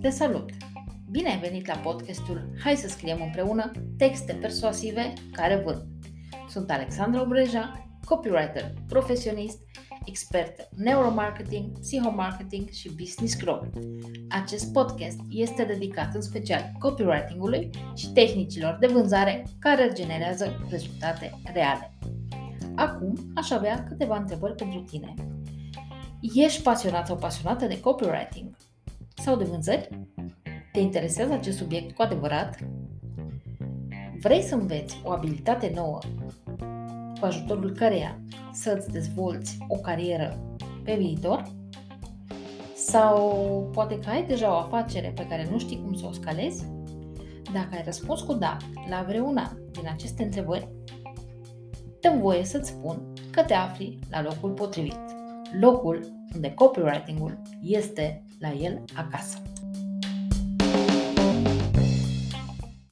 Te salut! Bine ai venit la podcastul Hai să scriem împreună texte persuasive care vând. Sunt Alexandra Obreja, copywriter profesionist, expert neuromarketing, psihomarketing și business growth. Acest podcast este dedicat în special copywritingului și tehnicilor de vânzare care generează rezultate reale. Acum aș avea câteva întrebări pentru tine. Ești pasionat sau pasionată de copywriting sau de vânzări? Te interesează acest subiect cu adevărat? Vrei să înveți o abilitate nouă cu ajutorul căreia să îți dezvolți o carieră pe viitor? Sau poate că ai deja o afacere pe care nu știi cum să o scalezi? Dacă ai răspuns cu da la vreuna din aceste întrebări, dă voie să-ți spun că te afli la locul potrivit. Locul unde copywriting-ul este la el acasă.